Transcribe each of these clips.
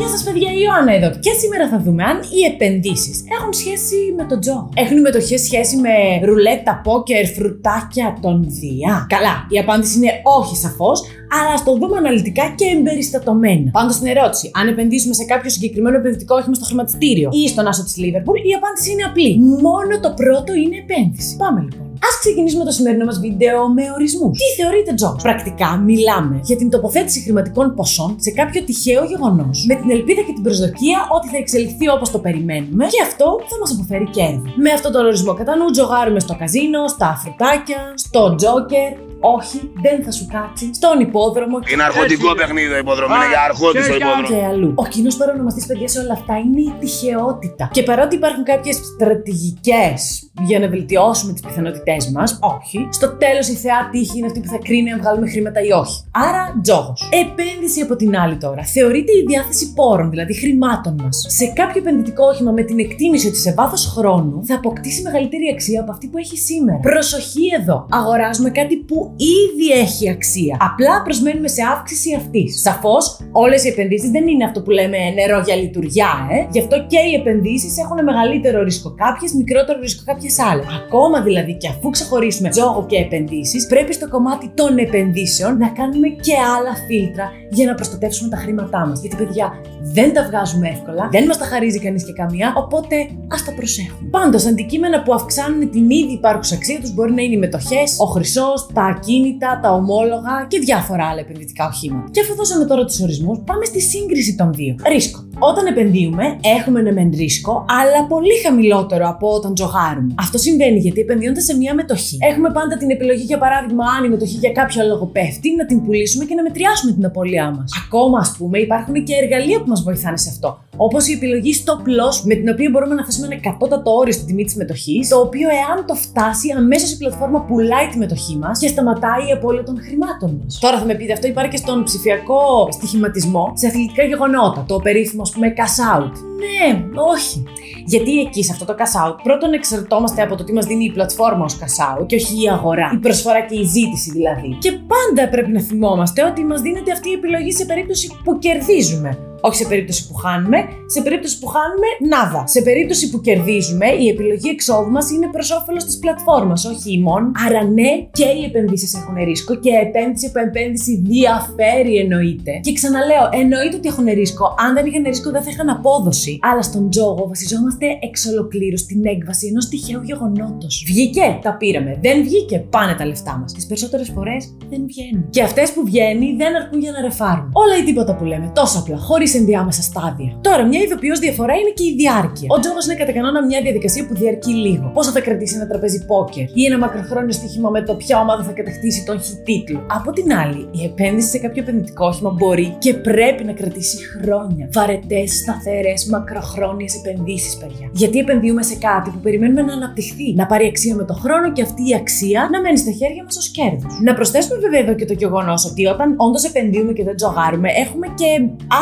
Γεια σας, παιδιά, η Ιωάννα εδώ. Και σήμερα θα δούμε αν οι επενδύσεις έχουν σχέση με τον Τζο. Έχουν οι μετοχές σχέση με ρουλέτα, πόκερ, φρουτάκια, των Δία. Καλά, η απάντηση είναι όχι σαφώς, αλλά ας το δούμε αναλυτικά και εμπεριστατωμένα. Πάντως στην ερώτηση, αν επενδύσουμε σε κάποιο συγκεκριμένο επενδυτικό όχημα στο χρηματιστήριο ή στον άσο της Λίβερπουλ, η απάντηση είναι απλή. Μόνο το πρώτο είναι επένδυση. Πάμε λοιπόν. Α ξεκινήσουμε το σημερινό μας βίντεο με ορισμούς. Τι θεωρείται τζο. Πρακτικά μιλάμε για την τοποθέτηση χρηματικών ποσών σε κάποιο τυχαίο γεγονός, με την ελπίδα και την προσδοκία ότι θα εξελιχθεί όπως το περιμένουμε και αυτό θα μας αποφέρει κέρδη. Με αυτόν τον ορισμό κατά νου τζογάρουμε στο καζίνο, στα φρουτάκια, στο τζόκερ, όχι, δεν θα σου κάτσει στον υπόδρομο. Είναι αρχοντικό παιχνίδι το υπόδρομο. Είναι για αρχότη το υπόδρομο. Και αλλού. Ο κοινός παρονομαστής, παιδιά, σε όλα αυτά είναι η τυχεότητα. Και παρότι υπάρχουν κάποιες στρατηγικές για να βελτιώσουμε τις πιθανότητές μας, όχι. Στο τέλος η θεά τύχη είναι αυτή που θα κρίνει αν βγάλουμε χρήματα ή όχι. Άρα, τζόγος. Επένδυση από την άλλη τώρα. Θεωρείται η διάθεση πόρων, δηλαδή χρημάτων μας, σε κάποιο επενδυτικό όχημα με την εκτίμηση ότι σε βάθος χρόνου θα αποκτήσει μεγαλύτερη αξία από αυτή που έχει σήμερα. Προσοχή εδώ. Αγοράζουμε κάτι που ήδη έχει αξία. Απλά προσμένουμε σε αύξηση αυτής. Σαφώς, όλες οι επενδύσεις δεν είναι αυτό που λέμε νερό για λειτουργιά, ε. Γι' αυτό και οι επενδύσεις έχουν μεγαλύτερο ρίσκο κάποιες, μικρότερο ρίσκο κάποιες άλλες. Ακόμα δηλαδή και αφού ξεχωρίσουμε τζόγο και επενδύσεις, πρέπει στο κομμάτι των επενδύσεων να κάνουμε και άλλα φίλτρα για να προστατεύσουμε τα χρήματά μας. Γιατί, παιδιά, δεν τα βγάζουμε εύκολα, δεν μας τα χαρίζει κανείς και καμία, οπότε ας τα προσέχουμε. Πάντως, αντικείμενα που αυξάνουν την ήδη υπάρχουσα αξία τους μπορεί να είναι οι μετοχές, ο χρυσός, τα ακίνητα, τα ομόλογα και διάφορα άλλα επενδυτικά οχήματα. Και αφού δώσαμε τώρα τους ορισμούς, πάμε στη σύγκριση των δύο. Ρίσκο. Όταν επενδύουμε, έχουμε ναι μεν ρίσκο, αλλά πολύ χαμηλότερο από όταν τζογάρουμε. Αυτό συμβαίνει γιατί επενδύοντας σε μια μετοχή, έχουμε πάντα την επιλογή, για παράδειγμα, αν η μετοχή για κάποιο λόγο πέφτει, να την πουλήσουμε και να μετριάσουμε την απώλειά μας. Ακόμα, ας πούμε, υπάρχουν και εργαλεία που μας βοηθάνε σε αυτό. Όπως η επιλογή stop loss, με την οποία μπορούμε να θέσουμε ένα κατώτατο όριο στη τιμή της μετοχής, το οποίο εάν το φτάσει, αμέσως η πλατφόρμα πουλάει τη μετοχή μας και σταματάει η απώλεια των χρημάτων μας. Τώρα θα με πείτε, αυτό υπάρχει και στον ψηφιακό στοιχηματισμό σε αθλητικά γεγονότα, το περίφημο, ας πούμε, cash out. Ναι, όχι. Γιατί εκεί σε αυτό το cash out, πρώτον εξαρτώμαστε από το τι μας δίνει η πλατφόρμα ως cash out και όχι η αγορά. Η προσφορά και η ζήτηση δηλαδή. Και πάντα πρέπει να θυμόμαστε ότι μας δίνεται αυτή η επιλογή σε περίπτωση που κερδίζουμε. Όχι σε περίπτωση που χάνουμε, σε περίπτωση που χάνουμε, νάδα. Σε περίπτωση που κερδίζουμε, η επιλογή εξόδου μας είναι προς όφελος της πλατφόρμας, όχι ημών. Άρα, ναι, και οι επενδύσεις έχουν ρίσκο και επένδυση από επένδυση διαφέρει εννοείται. Και ξαναλέω, εννοείται ότι έχουν ρίσκο. Αν δεν είχαν ρίσκο, δεν θα είχαν απόδοση. Αλλά στον τζόγο βασιζόμαστε εξ ολοκλήρους στην έκβαση ενός τυχαίου γεγονότος. Βγήκε, τα πήραμε. Δεν βγήκε, πάνε τα λεφτά μας. Τις περισσότερες φορές δεν βγαίνουν. Και αυτές που βγαίνει δεν αρκούν για να ρεφάρουν. Όλα ή τίποτα που λέμε, τόσο απλά, χωρίς ενδιάμεσα στάδια. Τώρα, μια ειδοποιώς διαφορά είναι και η διάρκεια. Ο τζόγο είναι κατά κανόνα μια διαδικασία που διαρκεί λίγο. Πόσο θα κρατήσει ένα τραπέζι πόκερ ή ένα μακροχρόνιο στοίχημα με το ποια ομάδα θα κατακτήσει τον χι τίτλο. Από την άλλη, η επένδυση σε κάποιο επενδυτικό όχημα μπορεί και πρέπει να κρατήσει χρόνια. Βαρετές, σταθερές, μακροχρόνιες επενδύσεις, παιδιά. Γιατί επενδύουμε σε κάτι που περιμένουμε να αναπτυχθεί, να πάρει αξία με το χρόνο και αυτή η αξία να μένει στα χέρια μας ως κέρδος. Να προσθέσουμε βέβαια εδώ και το γεγονός ότι όταν όντως επενδύουμε και δεν τζογάρουμε, έχουμε και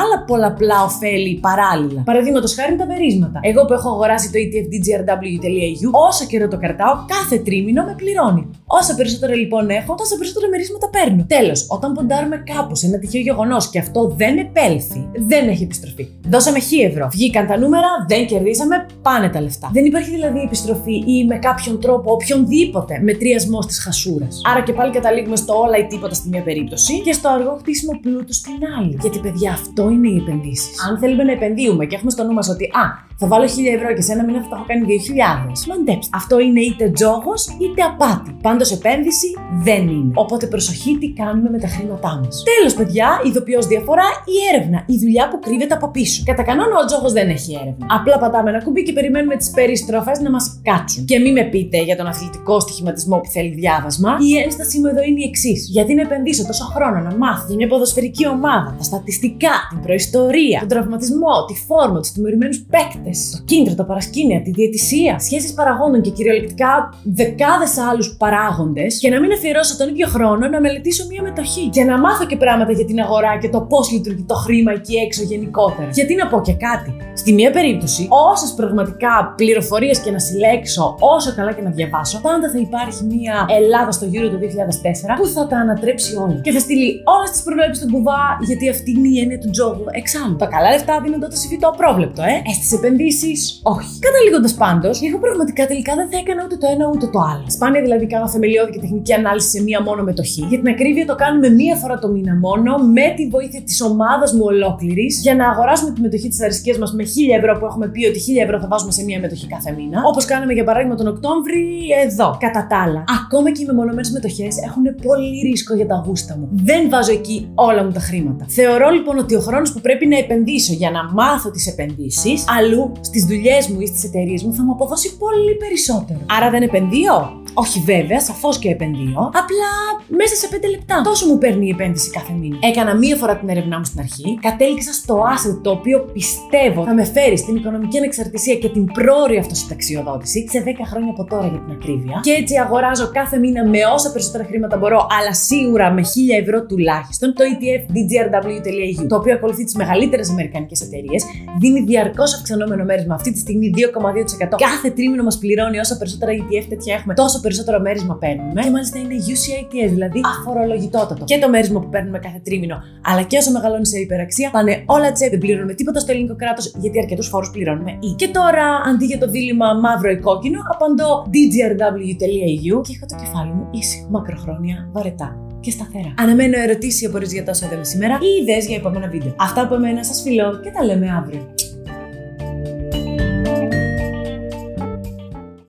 άλλα πολλαπλά ωφέλη παράλληλα. Παραδείγματος χάρη τα μερίσματα. Εγώ που έχω αγοράσει το etfdgrw.eu, όσο καιρό το κρατάω, κάθε τρίμηνο με πληρώνει. Όσα περισσότερα λοιπόν έχω, τόσα περισσότερα μερίσματα παίρνω. Τέλος, όταν ποντάρουμε κάπου σε ένα τυχαίο γεγονός και αυτό δεν επέλθει, δεν έχει επιστροφή. Δώσαμε χι ευρώ. Βγήκαν τα νούμερα, δεν κερδίσαμε, πάνε τα λεφτά. Δεν υπάρχει δηλαδή επιστροφή ή με κάποιον τρόπο οποιονδήποτε μετριασμός της χασούρας. Άρα και πάλι καταλήγουμε στο όλα ή τίποτα στη μία περίπτωση και στο αργό χτίσιμο πλούτου στην άλλη. Γιατί παιδιά, αυτό είναι η επενδύσεις. Αν θέλουμε να επενδύουμε και έχουμε στο νου μας ότι α, θα βάλω 1000 ευρώ και σε ένα μήνα θα το έχω κάνει 2000. Μαντέψτε. Αυτό είναι είτε τζόγος είτε απάτη. Πάντως επένδυση δεν είναι. Οπότε προσοχή τι κάνουμε με τα χρήματά μας. Τέλος, παιδιά, ειδοποιώ διαφορά η έρευνα. Η δουλειά που κρύβεται από πίσω. Κατά κανόνα ο τζόγος δεν έχει έρευνα. Απλά πατάμε ένα κουμπί και περιμένουμε τις περιστροφές να μας κάτσουν. Και μην με πείτε για τον αθλητικό στοιχηματισμό που θέλει διάβασμα. Η ένστασή μου εδώ είναι η εξής. Γιατί να επενδύσω τόσο χρόνο να μάθω για μια ποδοσφαιρική ομάδα, τα στατιστικά, την προϊστορία, τον τραυματισμό, τη φόρμα, τους τιμωρημένους παίκτες πελάτε, το κίνητρο, τα παρασκήνια, τη διαιτησία, σχέσεις παραγόντων και κυριολεκτικά δεκάδες άλλους παράγοντες και να μην αφιερώσω τον ίδιο χρόνο να μελετήσω μία μετοχή και να μάθω και πράγματα για την αγορά και το πώς λειτουργεί το χρήμα εκεί έξω γενικότερα. Γιατί να πω και κάτι. Στη μία περίπτωση, όσες πραγματικά πληροφορίες και να συλλέξω, όσο καλά και να διαβάσω, πάντα θα υπάρχει μία Ελλάδα στο γύρο του 2004 που θα τα ανατρέψει όλα. Και θα στείλει όλες τις προβλέψεις του κουβά, γιατί αυτή είναι η έννοια του τζόγου. Εξάλλου, τα καλά λεφτά δίνονται όταν συμβεί το απρόβλεπτο, ε. Ε, στι επενδύσει, όχι. Καταλήγοντας πάντως, εγώ πραγματικά τελικά δεν θα έκανα ούτε το ένα ούτε το άλλο. Σπάνια δηλαδή κάνω θεμελιώδη και τεχνική ανάλυση σε μία μόνο μετοχή. Για την ακρίβεια το κάνουμε μία φορά το μήνα μόνο, με τη βοήθεια της ομάδας μου ολόκληρης, για να αγοράσουμε τη μετοχή της αρισκία μας με 1000 ευρώ που έχουμε πει ότι 1000 ευρώ θα βάζουμε σε μία μετοχή κάθε μήνα. Όπως κάναμε για παράδειγμα τον Οκτώβρη εδώ. Κατά τα άλλα, ακόμα και οι μεμονωμένες μετοχές έχουν πολύ ρίσκο για τα γούστα μου. Δεν βάζω εκεί όλα μου τα χρήματα. Θεωρώ λοιπόν ότι ο χρόνος που πρέπει να επενδύσω για να μάθω τις επενδύσεις, αλλού στις δουλειές μου ή στις εταιρείες μου θα μου αποδώσει πολύ περισσότερο. Άρα δεν επενδύω. Όχι βέβαια, σαφώς και επενδύω. Απλά μέσα σε 5 λεπτά. Τόσο μου παίρνει η επένδυση κάθε μήνα. Έκανα μία φορά την έρευνά μου στην αρχή, κατέληξα στο asset το οποίο πιστεύω θα με φέρει στην οικονομική ανεξαρτησία και την πρόορη αυτοσυνταξιοδότηση σε 10 χρόνια από τώρα για την ακρίβεια. Και έτσι αγοράζω κάθε μήνα με όσα περισσότερα χρήματα μπορώ, αλλά σίγουρα με 1000 ευρώ τουλάχιστον, το ETF DGRW.eu, το οποίο ακολουθεί τις μεγαλύτερες αμερικανικές εταιρείες, δίνει διαρκώς αυξανόμενο μέρισμα. Αυτή τη στιγμή 2,2%. Κάθε τρίμηνο μας πληρώνει όσα περισσότερα ETF τέτοια έχουμε, τόσο περισσότερο μέρισμα παίρνουμε. Και μάλιστα είναι UCITS, δηλαδή αφορολογητότατο. Και το μέρισμα που παίρνουμε κάθε τρίμηνο, αλλά και όσο μεγαλώνει σε υπεραξία, πάνε όλα τσέπ. Δεν πληρώνουμε τίποτα στο ελληνικό κράτος, γιατί αρκετούς φόρους πληρώνουμε ή. Και τώρα, αντί για το δίλημα μαύρο ή κόκκινο, απαντώ dgrw.eu και έχω το κεφάλι μου ήσυχο, μακροχρόνια, βαρετά και σταθερά. Αναμένω ερωτήσεις ή απορίες για τόσο εδώ σήμερα ή ιδέες για επόμενα βίντεο. Αυτά από μένα σας φιλώ και τα λέμε αύριο.